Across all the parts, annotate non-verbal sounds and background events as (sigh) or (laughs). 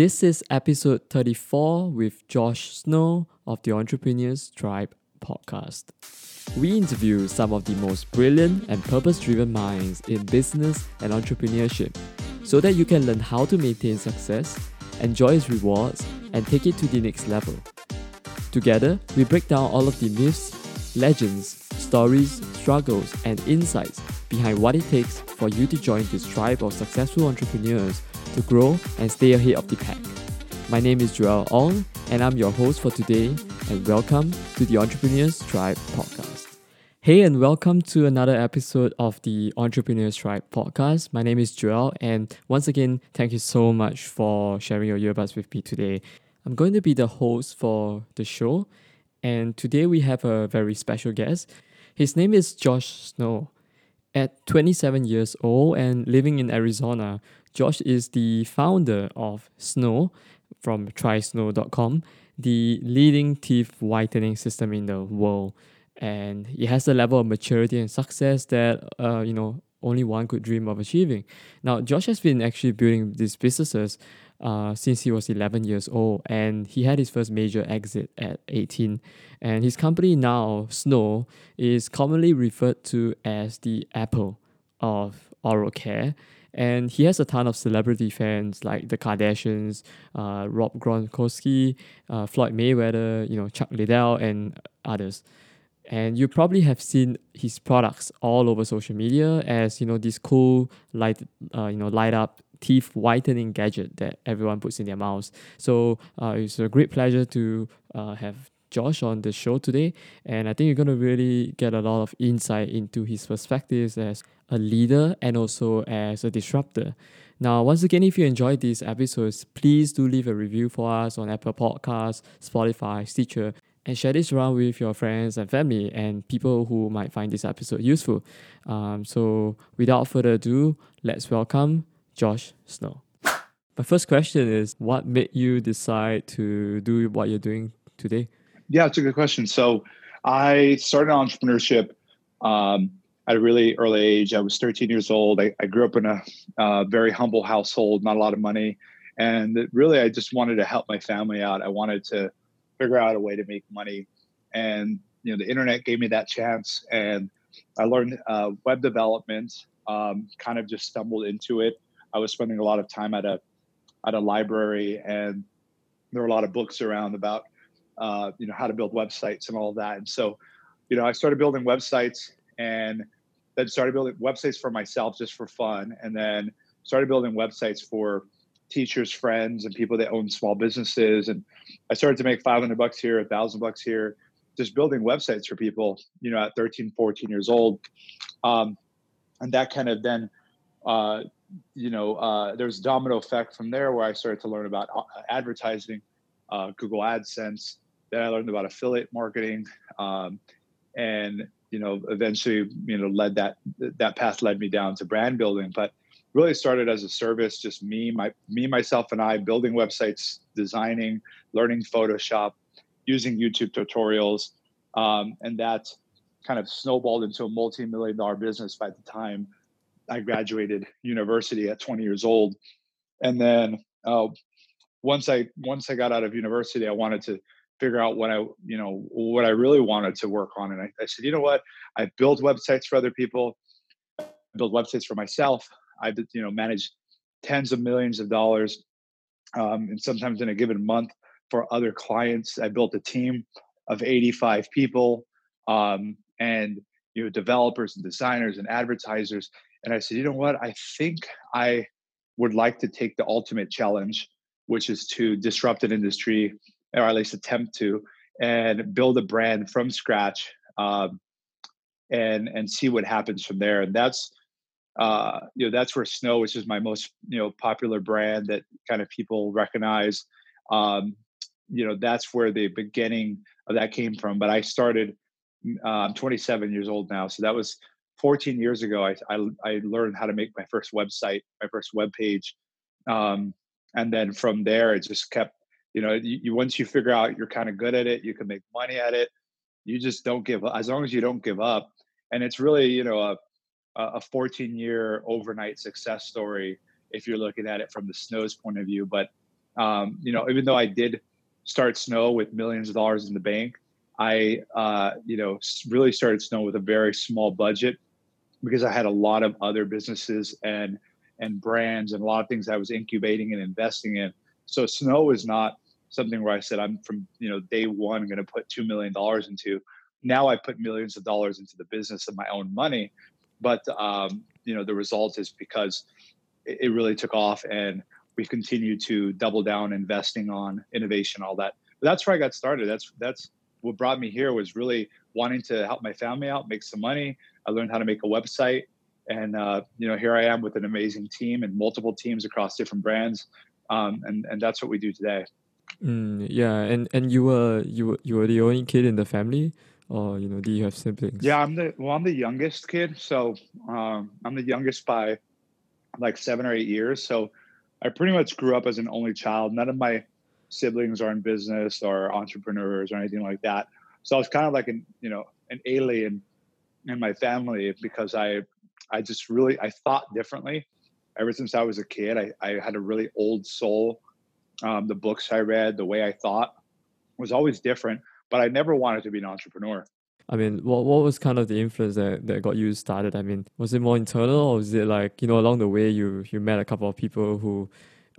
This is episode 34 with Josh Snow of the Entrepreneurs Tribe podcast. We interview some of the most brilliant and purpose driven minds in business and entrepreneurship so that you can learn how to maintain success, enjoy its rewards, and take it to the next level. Together, we break down all of the myths, legends, stories, struggles, and insights behind what it takes for you to join this tribe of successful entrepreneurs to grow and stay ahead of the pack. My name is Joel Ong, and I'm your host for today, and welcome to the Entrepreneurs Tribe podcast. Hey, and welcome to another episode of the Entrepreneurs Tribe podcast. My name is Joel, and once again, thank you so much for sharing your earbuds with me today. I'm going to be the host for the show, and today we have a very special guest. His name is Josh Snow. At 27 years old and living in Arizona, Josh is the founder of Snow from trysnow.com, the leading teeth whitening system in the world. And it has a level of maturity and success that, uh, you know, only one could dream of achieving. Now, Josh has been actually building these businesses uh, since he was 11 years old, and he had his first major exit at 18. And his company now, Snow, is commonly referred to as the Apple of oral care. And he has a ton of celebrity fans like the Kardashians, uh, Rob Gronkowski, uh, Floyd Mayweather, you know Chuck Liddell, and others. And you probably have seen his products all over social media as you know this cool light, uh, you know light up teeth whitening gadget that everyone puts in their mouths. So uh, it's a great pleasure to uh, have Josh on the show today, and I think you're gonna really get a lot of insight into his perspectives as a leader and also as a disruptor. Now, once again, if you enjoyed these episodes, please do leave a review for us on Apple Podcasts, Spotify, Stitcher, and share this around with your friends and family and people who might find this episode useful. Um, so, without further ado, let's welcome Josh Snow. My first question is What made you decide to do what you're doing today? Yeah, it's a good question. So, I started entrepreneurship um, at a really early age. I was 13 years old. I, I grew up in a uh, very humble household, not a lot of money. And really, I just wanted to help my family out. I wanted to figure out a way to make money. And, you know, the internet gave me that chance. And I learned uh, web development, um, kind of just stumbled into it. I was spending a lot of time at a, at a library and there were a lot of books around about, uh, you know, how to build websites and all that. And so, you know, I started building websites and then started building websites for myself just for fun, and then started building websites for teachers, friends, and people that own small businesses. And I started to make 500 bucks here, a thousand bucks here, just building websites for people, you know, at 13, 14 years old. Um, and that kind of then, uh, you know, uh, there's domino effect from there where I started to learn about uh, advertising, uh, Google AdSense. Then I learned about affiliate marketing. Um, and you know, eventually, you know, led that that path led me down to brand building. But really started as a service, just me, my me, myself, and I building websites, designing, learning Photoshop, using YouTube tutorials, um, and that kind of snowballed into a multi-million dollar business by the time I graduated university at 20 years old. And then uh, once I once I got out of university, I wanted to figure out what I, you know, what I really wanted to work on. And I, I said, you know what? I built websites for other people, I build websites for myself. I, you know, manage tens of millions of dollars, um, and sometimes in a given month for other clients. I built a team of 85 people, um, and you know, developers and designers and advertisers. And I said, you know what? I think I would like to take the ultimate challenge, which is to disrupt an industry or at least attempt to, and build a brand from scratch, um, and and see what happens from there. And that's uh, you know that's where Snow, which is my most you know popular brand that kind of people recognize. Um, you know that's where the beginning of that came from. But I started. Uh, I'm 27 years old now, so that was 14 years ago. I, I, I learned how to make my first website, my first web page, um, and then from there it just kept you know you, you once you figure out you're kind of good at it you can make money at it you just don't give up as long as you don't give up and it's really you know a a 14 year overnight success story if you're looking at it from the snows point of view but um, you know, even though I did start Snow with millions of dollars in the bank, I, uh, you know, really started Snow with a very small budget because I had a lot of other businesses and and brands and a lot of things I was incubating and investing in. So Snow is not something where I said I'm from you know day one going to put two million dollars into. Now I put millions of dollars into the business of my own money, but um, you know the result is because it, it really took off and we continue to double down investing on innovation, all that. But that's where I got started. That's that's what brought me here was really wanting to help my family out, make some money. I learned how to make a website, and uh, you know here I am with an amazing team and multiple teams across different brands, um, and and that's what we do today. Mm, yeah, and and you were you were you were the only kid in the family, or you know, do you have siblings? Yeah, I'm the well, I'm the youngest kid, so um, I'm the youngest by like seven or eight years. So I pretty much grew up as an only child. None of my siblings are in business or entrepreneurs or anything like that. So I was kind of like an you know an alien in my family because I I just really I thought differently. Ever since I was a kid, I, I had a really old soul. Um, the books I read, the way I thought was always different, but I never wanted to be an entrepreneur. I mean, what what was kind of the influence that, that got you started? I mean, was it more internal or was it like, you know, along the way you you met a couple of people who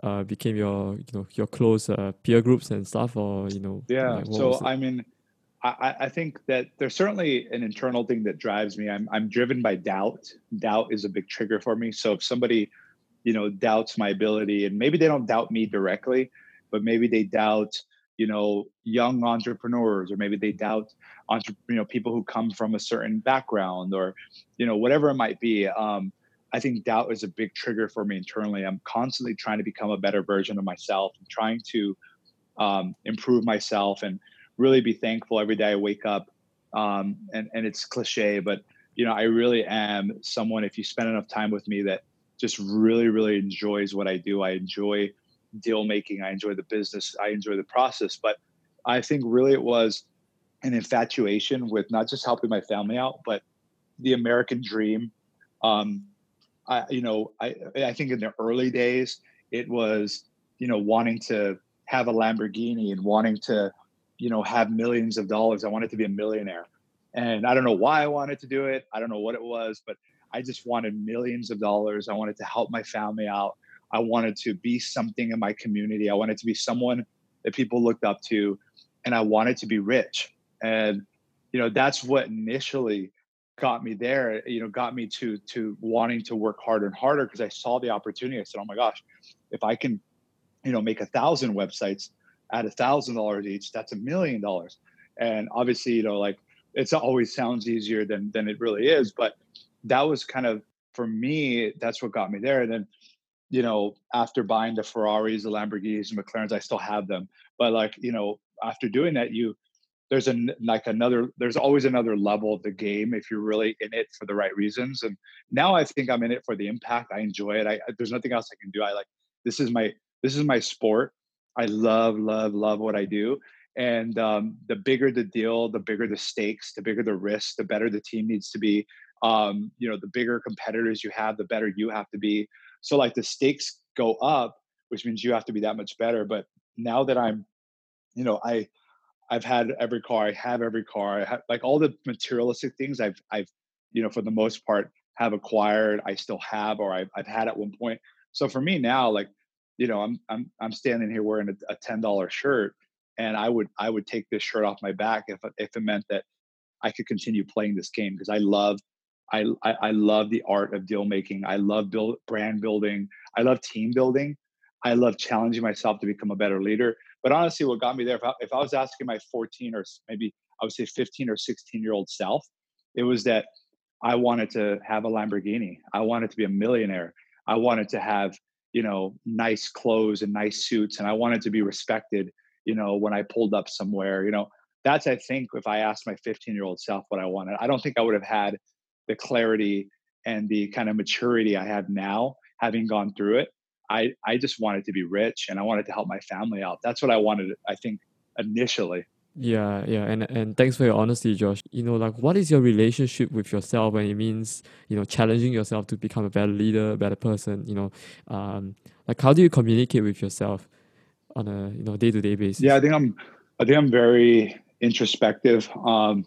uh, became your you know your close uh, peer groups and stuff or you know yeah like, so i mean I, I think that there's certainly an internal thing that drives me I'm, I'm driven by doubt doubt is a big trigger for me so if somebody you know doubts my ability and maybe they don't doubt me directly but maybe they doubt you know young entrepreneurs or maybe they doubt entre- you know people who come from a certain background or you know whatever it might be. Um, i think doubt is a big trigger for me internally. I'm constantly trying to become a better version of myself and trying to um, improve myself and really be thankful every day i wake up. Um, and and it's cliche but you know i really am someone if you spend enough time with me that just really really enjoys what i do i enjoy deal making. I enjoy the business. I enjoy the process. But I think really it was an infatuation with not just helping my family out, but the American dream. Um, I, you know, I, I think in the early days, it was, you know, wanting to have a Lamborghini and wanting to, you know, have millions of dollars. I wanted to be a millionaire. And I don't know why I wanted to do it. I don't know what it was, but I just wanted millions of dollars. I wanted to help my family out. I wanted to be something in my community. I wanted to be someone that people looked up to, and I wanted to be rich. And you know, that's what initially got me there. You know, got me to to wanting to work harder and harder because I saw the opportunity. I said, "Oh my gosh, if I can, you know, make a thousand websites at a thousand dollars each, that's a million dollars." And obviously, you know, like it's always sounds easier than than it really is, but that was kind of for me. That's what got me there. And then you know, after buying the Ferraris, the Lamborghinis, and McLarens, I still have them. But like, you know, after doing that, you there's a like another there's always another level of the game if you're really in it for the right reasons. And now I think I'm in it for the impact. I enjoy it. I there's nothing else I can do. I like this is my this is my sport. I love love love what I do. And um, the bigger the deal, the bigger the stakes, the bigger the risk, the better the team needs to be. Um, you know, the bigger competitors you have, the better you have to be. So like the stakes go up, which means you have to be that much better. But now that I'm, you know, I I've had every car, I have every car, I have like all the materialistic things I've I've, you know, for the most part have acquired, I still have or I've I've had at one point. So for me now, like, you know, I'm I'm I'm standing here wearing a, a ten dollar shirt and I would I would take this shirt off my back if if it meant that I could continue playing this game because I love I, I, I love the art of deal making. I love build brand building. I love team building. I love challenging myself to become a better leader. But honestly, what got me there, if I, if I was asking my 14 or maybe I would say 15 or 16 year old self, it was that I wanted to have a Lamborghini. I wanted to be a millionaire. I wanted to have, you know, nice clothes and nice suits. And I wanted to be respected, you know, when I pulled up somewhere, you know, that's, I think, if I asked my 15 year old self what I wanted, I don't think I would have had the clarity and the kind of maturity I have now, having gone through it. I, I just wanted to be rich and I wanted to help my family out. That's what I wanted, I think, initially. Yeah, yeah, and and thanks for your honesty, Josh. You know, like what is your relationship with yourself when it means you know challenging yourself to become a better leader, a better person? You know, um, like how do you communicate with yourself? on a you know day to day basis? Yeah, I think I'm I think I'm very introspective. Um,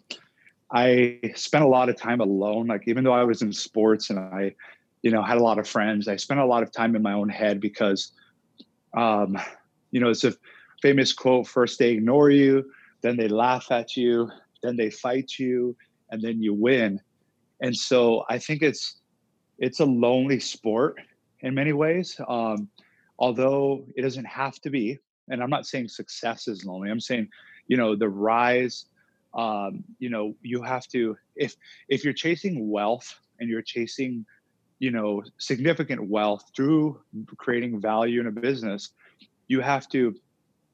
I spent a lot of time alone. Like even though I was in sports and I, you know, had a lot of friends, I spent a lot of time in my own head because, um, you know, it's a famous quote: first they ignore you, then they laugh at you, then they fight you, and then you win. And so I think it's it's a lonely sport in many ways. Um, although it doesn't have to be. And I'm not saying success is lonely. I'm saying, you know, the rise. Um, you know, you have to if if you're chasing wealth and you're chasing, you know, significant wealth through creating value in a business, you have to.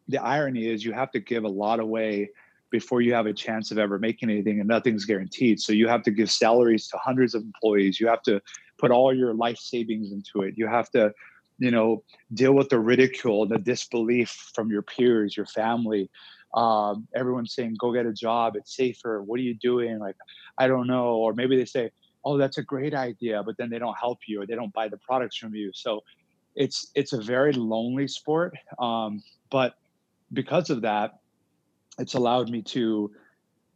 The irony is you have to give a lot away before you have a chance of ever making anything and nothing's guaranteed. So you have to give salaries to hundreds of employees. You have to put all your life savings into it. You have to you know deal with the ridicule the disbelief from your peers your family um, everyone's saying go get a job. It's safer. What are you doing? Like i don't know. Or maybe they say oh that's a great idea but then they don't help you or they don't buy the products from you. So it's it's a very lonely sport um, but because of that it's allowed me to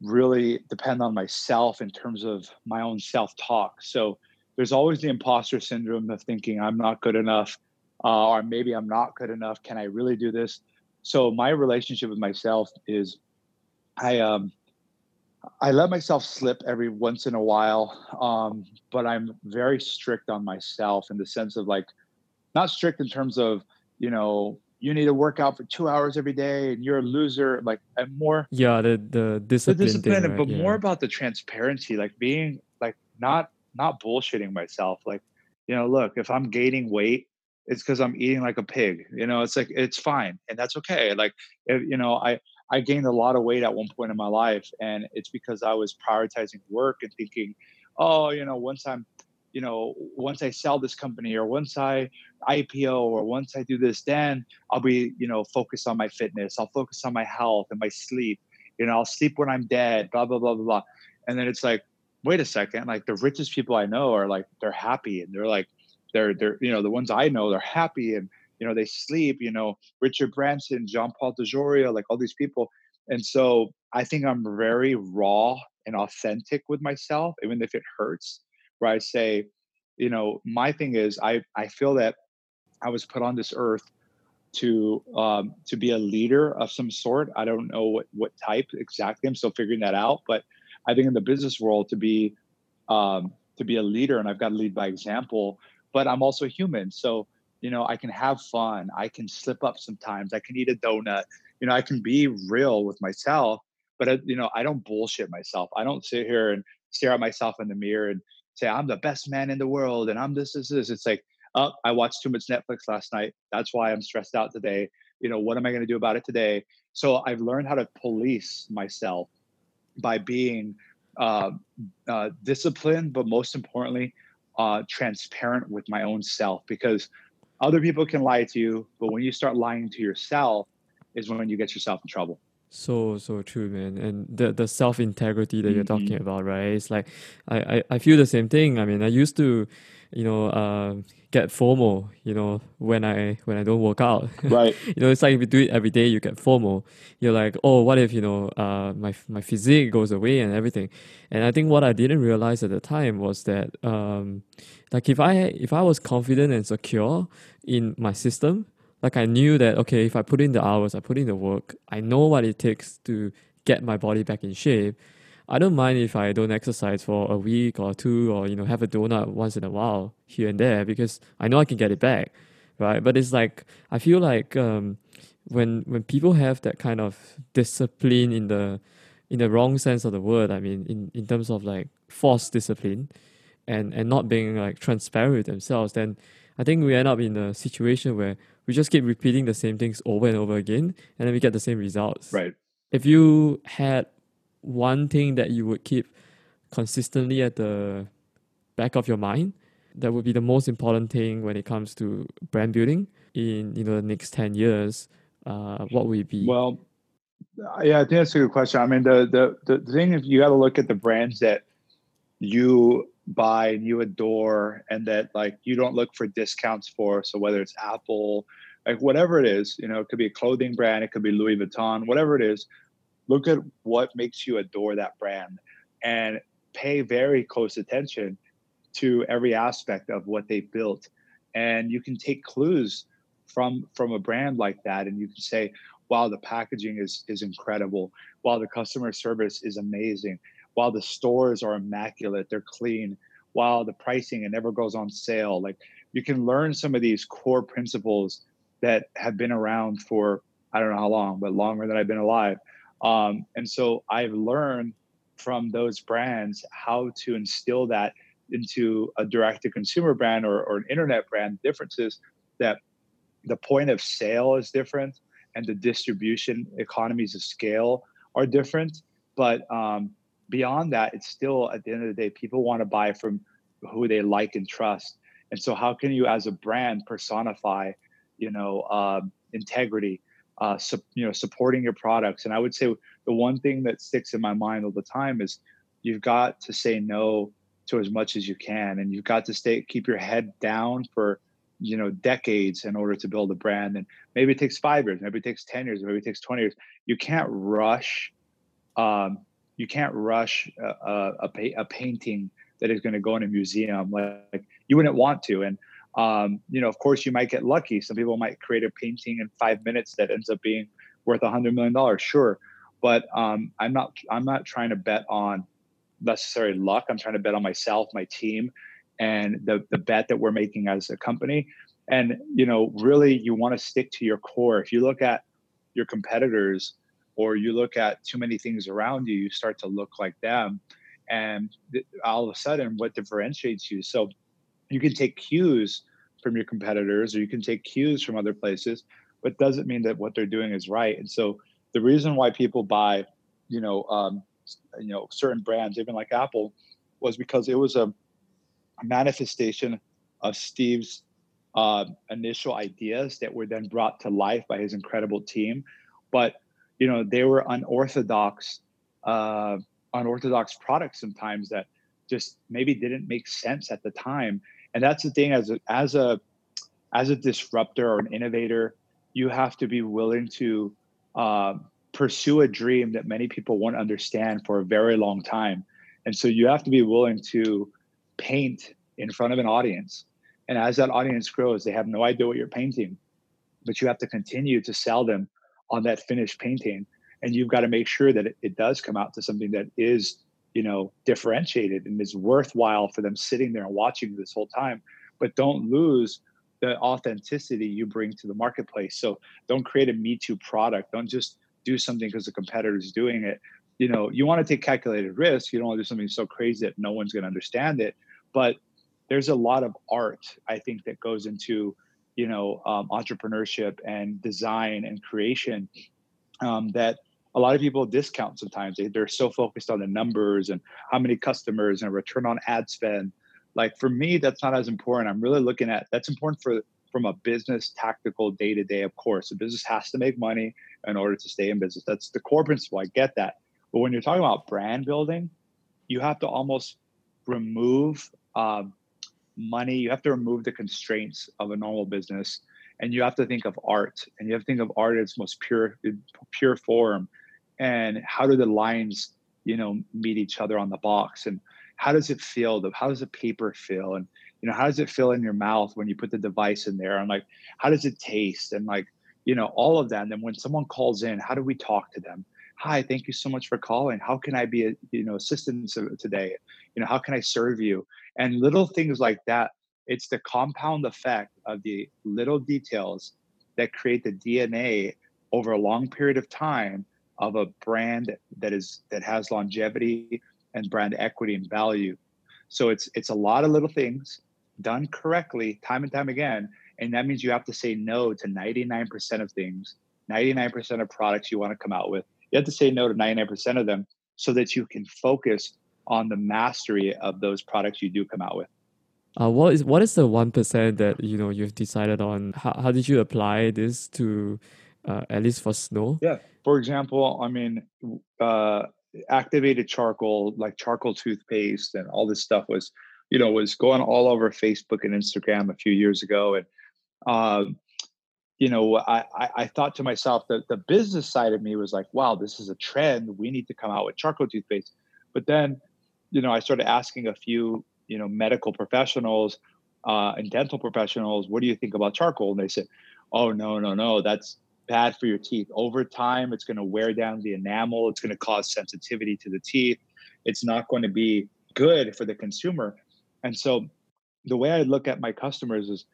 really depend on myself in terms of my own self-talk. So there's always the imposter syndrome of thinking i'm not good enough uh, or maybe I'm not good enough. Can I really do this? So my relationship with myself is, I um, I let myself slip every once in a while, um, but I'm very strict on myself in the sense of like, not strict in terms of you know you need to work out for two hours every day and you're a loser. Like I'm more yeah the the discipline, the discipline thing, right? but yeah. more about the transparency, like being like not not bullshitting myself. Like you know, look, if I'm gaining weight it's because I'm eating like a pig. You know, it's like it's fine and that's okay. Like if, you know, I I gained a lot of weight at one point in my life, and it's because I was prioritizing work and thinking, oh, you know, once I'm, you know, once I sell this company or once I IPO or once I do this, then I'll be, you know, focused on my fitness. I'll focus on my health and my sleep. You know, I'll sleep when I'm dead. Blah blah blah blah blah. And then it's like, wait a second. Like the richest people I know are like they're happy and they're like they're they're you know the ones I know they're happy and you know they sleep. You know Richard Branson, John Paul DeJoria, like all these people. And so I think I'm very raw and authentic with myself, even if it hurts. Where I say, you know, my thing is I I feel that I was put on this earth to um, to be a leader of some sort. I don't know what what type exactly. I'm still figuring that out. But I think in the business world to be um, to be a leader, and I've got to lead by example but I'm also human. So, you know, I can have fun. I can slip up sometimes. I can eat a donut. You know, I can be real with myself, but, uh, you know, I don't bullshit myself. I don't sit here and stare at myself in the mirror and say, I'm the best man in the world and I'm this, this, this. It's like, oh, I watched too much Netflix last night. That's why I'm stressed out today. You know, what am I going to do about it today? So I've learned how to police myself by being uh, uh, disciplined, but most importantly, uh, transparent with my own self because other people can lie to you, but when you start lying to yourself, is when you get yourself in trouble. So so true, man. And the the self integrity that mm-hmm. you're talking about, right? It's like I, I I feel the same thing. I mean, I used to, you know, uh, get FOMO, you know, when I when I don't work out. (laughs) Right. you know, it's like if you do it every day, you get FOMO. You're like, oh, what if you know, uh, my my physique goes away and everything. And I think what I didn't realize at the time was that, um, like if I if I was confident and secure in my system, like I knew that okay, if I put in the hours, I put in the work, I know what it takes to get my body back in shape I don't mind if I don't exercise for a week or two or you know have a donut once in a while here and there because I know I can get it back, right? But it's like I feel like um, when when people have that kind of discipline in the in the wrong sense of the word, I mean in, in terms of like forced discipline and and not being like transparent with themselves, then I think we end up in a situation where we just keep repeating the same things over and over again and then we get the same results. Right. If you had one thing that you would keep consistently at the back of your mind that would be the most important thing when it comes to brand building in you know the next 10 years uh, what would be well yeah i think that's a good question i mean the the, the thing is you got to look at the brands that you buy and you adore and that like you don't look for discounts for so whether it's apple like whatever it is, you know, it could be a clothing brand, it could be Louis Vuitton, whatever it is. Look at what makes you adore that brand and pay very close attention to every aspect of what they built. And you can take clues from from a brand like that and you can say, wow, the packaging is is incredible, while the customer service is amazing, while the stores are immaculate, they're clean, while the pricing it never goes on sale. Like you can learn some of these core principles that have been around for I don't know how long, but longer than I've been alive. Um, and so I've learned from those brands how to instill that into a direct to consumer brand or, or an internet brand. Differences that the point of sale is different and the distribution economies of scale are different. But um, beyond that, it's still at the end of the day, people want to buy from who they like and trust. And so, how can you, as a brand, personify, you know, um, integrity, uh, su- you know, supporting your products? And I would say the one thing that sticks in my mind all the time is you've got to say no to as much as you can, and you've got to stay keep your head down for you know decades in order to build a brand. And maybe it takes five years maybe it takes 10 years maybe it takes 20 years. You can't rush um, you can't rush a, a, a, a painting that is going to go in a museum. Like you wouldn't want to. And um, you know of course you might get lucky. Some people might create a painting in five minutes that ends up being worth a hundred million dollars sure. But um, i'm not i'm not trying to bet on necessary luck. I'm trying to bet on myself my team and the the bet that we're making as a company. And you know really you want to stick to your core. If you look at your competitors or you look at too many things around you you start to look like them and all of a sudden what differentiates you? So you can take cues from your competitors or you can take cues from other places but doesn't mean that what they're doing is right and so the reason why people buy you know um, you know certain brands even like apple was because it was a manifestation of Steve's uh, initial ideas that were then brought to life by his incredible team. But you know, they were unorthodox, uh, unorthodox products sometimes that just maybe didn't make sense at the time. And that's the thing as a, as a as a disruptor or an innovator, you have to be willing to uh, pursue a dream that many people won't understand for a very long time. And so you have to be willing to paint in front of an audience. And as that audience grows, they have no idea what you're painting, but you have to continue to sell them on that finished painting. And you've got to make sure that it, it does come out to something that is, you know, differentiated and is worthwhile for them sitting there and watching this whole time. But don't lose the authenticity you bring to the marketplace. So don't create a Me Too product. Don't just do something because the competitor is doing it. You know, you want to take calculated risk. You don't want to do something so crazy that no one's going to understand it but there's a lot of art i think that goes into you know um, entrepreneurship and design and creation um, that a lot of people discount sometimes they, they're so focused on the numbers and how many customers and return on ad spend like for me that's not as important i'm really looking at that's important for from a business tactical day to day of course a business has to make money in order to stay in business that's the core principle i get that but when you're talking about brand building you have to almost remove um, money. You have to remove the constraints of a normal business, and you have to think of art. And you have to think of art in its most pure, pure form. And how do the lines, you know, meet each other on the box? And how does it feel? How does the paper feel? And you know, how does it feel in your mouth when you put the device in there? And like, how does it taste? And like, you know, all of that. And then when someone calls in, how do we talk to them? Hi, thank you so much for calling. How can I be, a, you know, assistance today? You know, how can I serve you? and little things like that it's the compound effect of the little details that create the dna over a long period of time of a brand that is that has longevity and brand equity and value so it's it's a lot of little things done correctly time and time again and that means you have to say no to 99% of things 99% of products you want to come out with you have to say no to 99% of them so that you can focus on the mastery of those products you do come out with. Uh, what is what is the one percent that you know you've decided on? How, how did you apply this to uh, at least for snow? Yeah, for example, I mean, uh, activated charcoal, like charcoal toothpaste, and all this stuff was, you know, was going all over Facebook and Instagram a few years ago, and uh, you know, I, I, I thought to myself that the business side of me was like, wow, this is a trend. We need to come out with charcoal toothpaste. But then, you know, I started asking a few, you know, medical professionals uh, and dental professionals, what do you think about charcoal? And they said, oh, no, no, no, that's bad for your teeth. Over time, it's going to wear down the enamel. It's going to cause sensitivity to the teeth. It's not going to be good for the consumer. And so the way I look at my customers is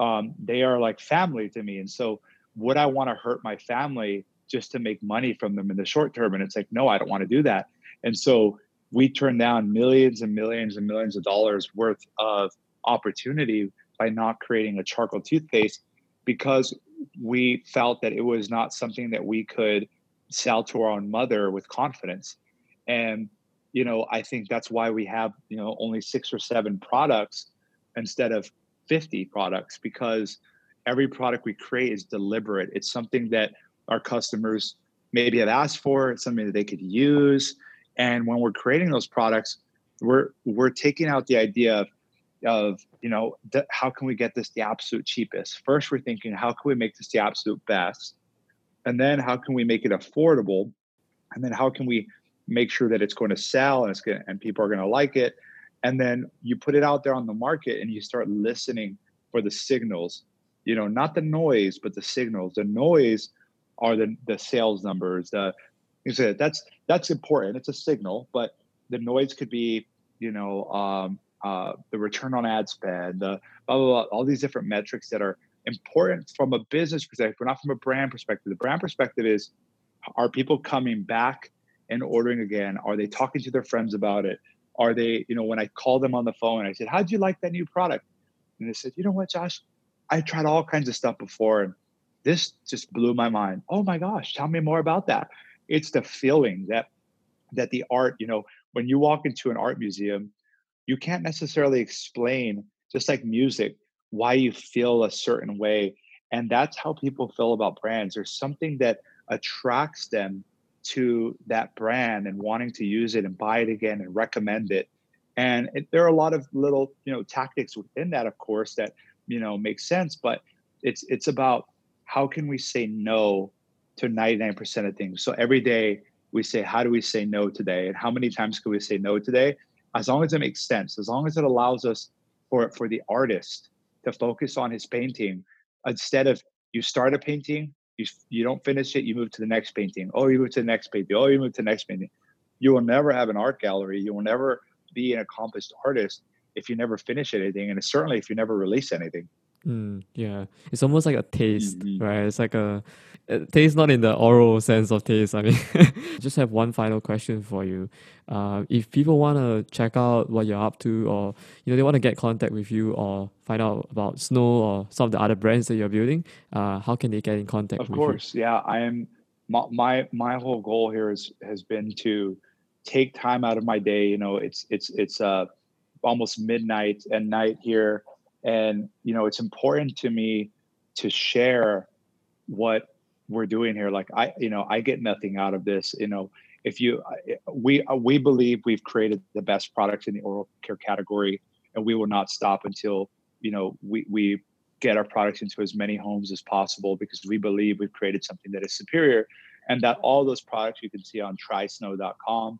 um, they are like family to me. And so would I want to hurt my family just to make money from them in the short term? And it's like, no, I don't want to do that. And so we turn down millions and millions and millions of dollars worth of opportunity by not creating a charcoal toothpaste because we felt that it was not something that we could sell to our own mother with confidence. And, you know, I think that's why we have, you know, only six or seven products instead of 50 products because every product we create is deliberate. It's something that our customers maybe have asked for, it's something that they could use. And when we're creating those products, we're we're taking out the idea of, of you know th- how can we get this the absolute cheapest? First we're thinking how can we make this the absolute best? And then how can we make it affordable? And then how can we make sure that it's going to sell and it's going and people are going to like it? And then you put it out there on the market and you start listening for the signals. You know not the noise but the signals. The noise are the the sales numbers the you said that's that's important. It's a signal but the noise could be you know um, uh, the return on ad spend the blah, blah blah all these different metrics that are important from a business perspective but not from a brand perspective the brand perspective is are people coming back and ordering again are they talking to their friends about it are they, you know, when I called them on the phone, I said, How'd you like that new product? And they said, You know what, Josh? I tried all kinds of stuff before, and this just blew my mind. Oh my gosh, tell me more about that. It's the feeling that that the art, you know, when you walk into an art museum, you can't necessarily explain, just like music, why you feel a certain way. And that's how people feel about brands. There's something that attracts them to that brand and wanting to use it and buy it again and recommend it. And it, there are a lot of little, you know, tactics within that, of course, that you know make sense. But it's it's about how can we say no to 99% of things. So every day we say, how do we say no today, and how many times can we say no today? As long as it makes sense, as long as it allows us for for the artist to focus on his painting instead of you start a painting you you don't finish it, you move to the next painting. Oh, you move to the next painting. Oh, you move to the next painting. You will never have an art gallery. You will never be an accomplished artist if you never finish anything, and certainly if you never release anything. Mm, yeah, it's almost like a taste, mm-hmm. right? It's like a, a, taste, not in the oral sense of taste. I mean, (laughs) just have one final question for you. Uh, if people want to check out what you're up to, or you know they want to get contact with you, or find out about Snow or some of the other brands that you're building, uh, how can they get in contact? With you? Of course, you? yeah. I am. My, my my whole goal here is has been to take time out of my day. You know, it's it's it's uh almost midnight and night here and you know it's important to me to share what we're doing here. Like i you know i get nothing out of this you know. If you we we believe we've created the best products in the oral care category and we will not stop until you know we we get our products into as many homes as possible because we believe we've created something that is superior and that all those products you can see on trysnow.com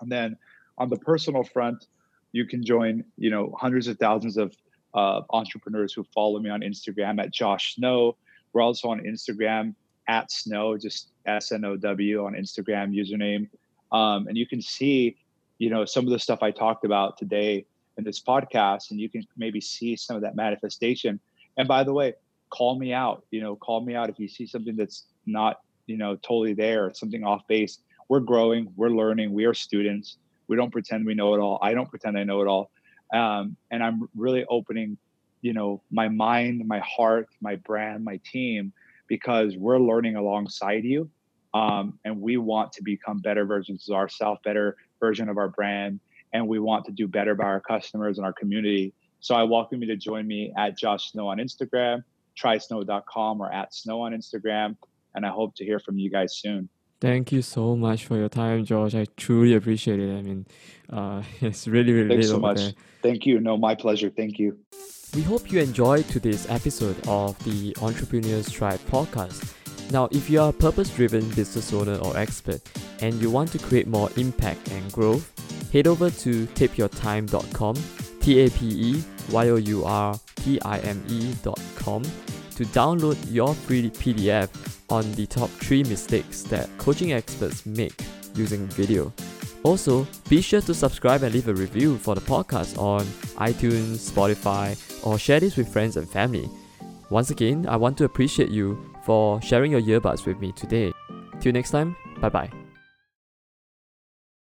and then on the personal front you can join you know hundreds of thousands of uh, entrepreneurs who follow me on Instagram at Josh Snow. We're also on Instagram at Snow, just S N O W on Instagram username. Um, and you can see, you know, some of the stuff I talked about today in this podcast, and you can maybe see some of that manifestation. And by the way, call me out. You know, call me out if you see something that's not, you know, totally there, something off base. We're growing, we're learning, we are students. We don't pretend we know it all. I don't pretend I know it all um, and i'm really opening you know my mind my heart my brand my team because we're learning alongside you um, and we want to become better versions of ourselves better version of our brand and we want to do better by our customers and our community. So i welcome you to join me at josh snow on instagram trysnow.com or at snow on instagram and i hope to hear from you guys soon Thank you so much for your time, George. I truly appreciate it. I mean, uh, (laughs) it's really, really Thanks so much. There. Thank you. No, my pleasure. Thank you. We hope you enjoyed today's episode of the Entrepreneurs Tribe podcast. Now, if you are a purpose driven business owner or expert and you want to create more impact and growth, head over to tapeyourtime.com, T A P E Y O U R T I M E.com to download your free PDF on the top 3 mistakes that coaching experts make using video. Also, be sure to subscribe and leave a review for the podcast on iTunes, Spotify, or share this with friends and family. Once again, I want to appreciate you for sharing your earbuds with me today. Till next time, bye bye.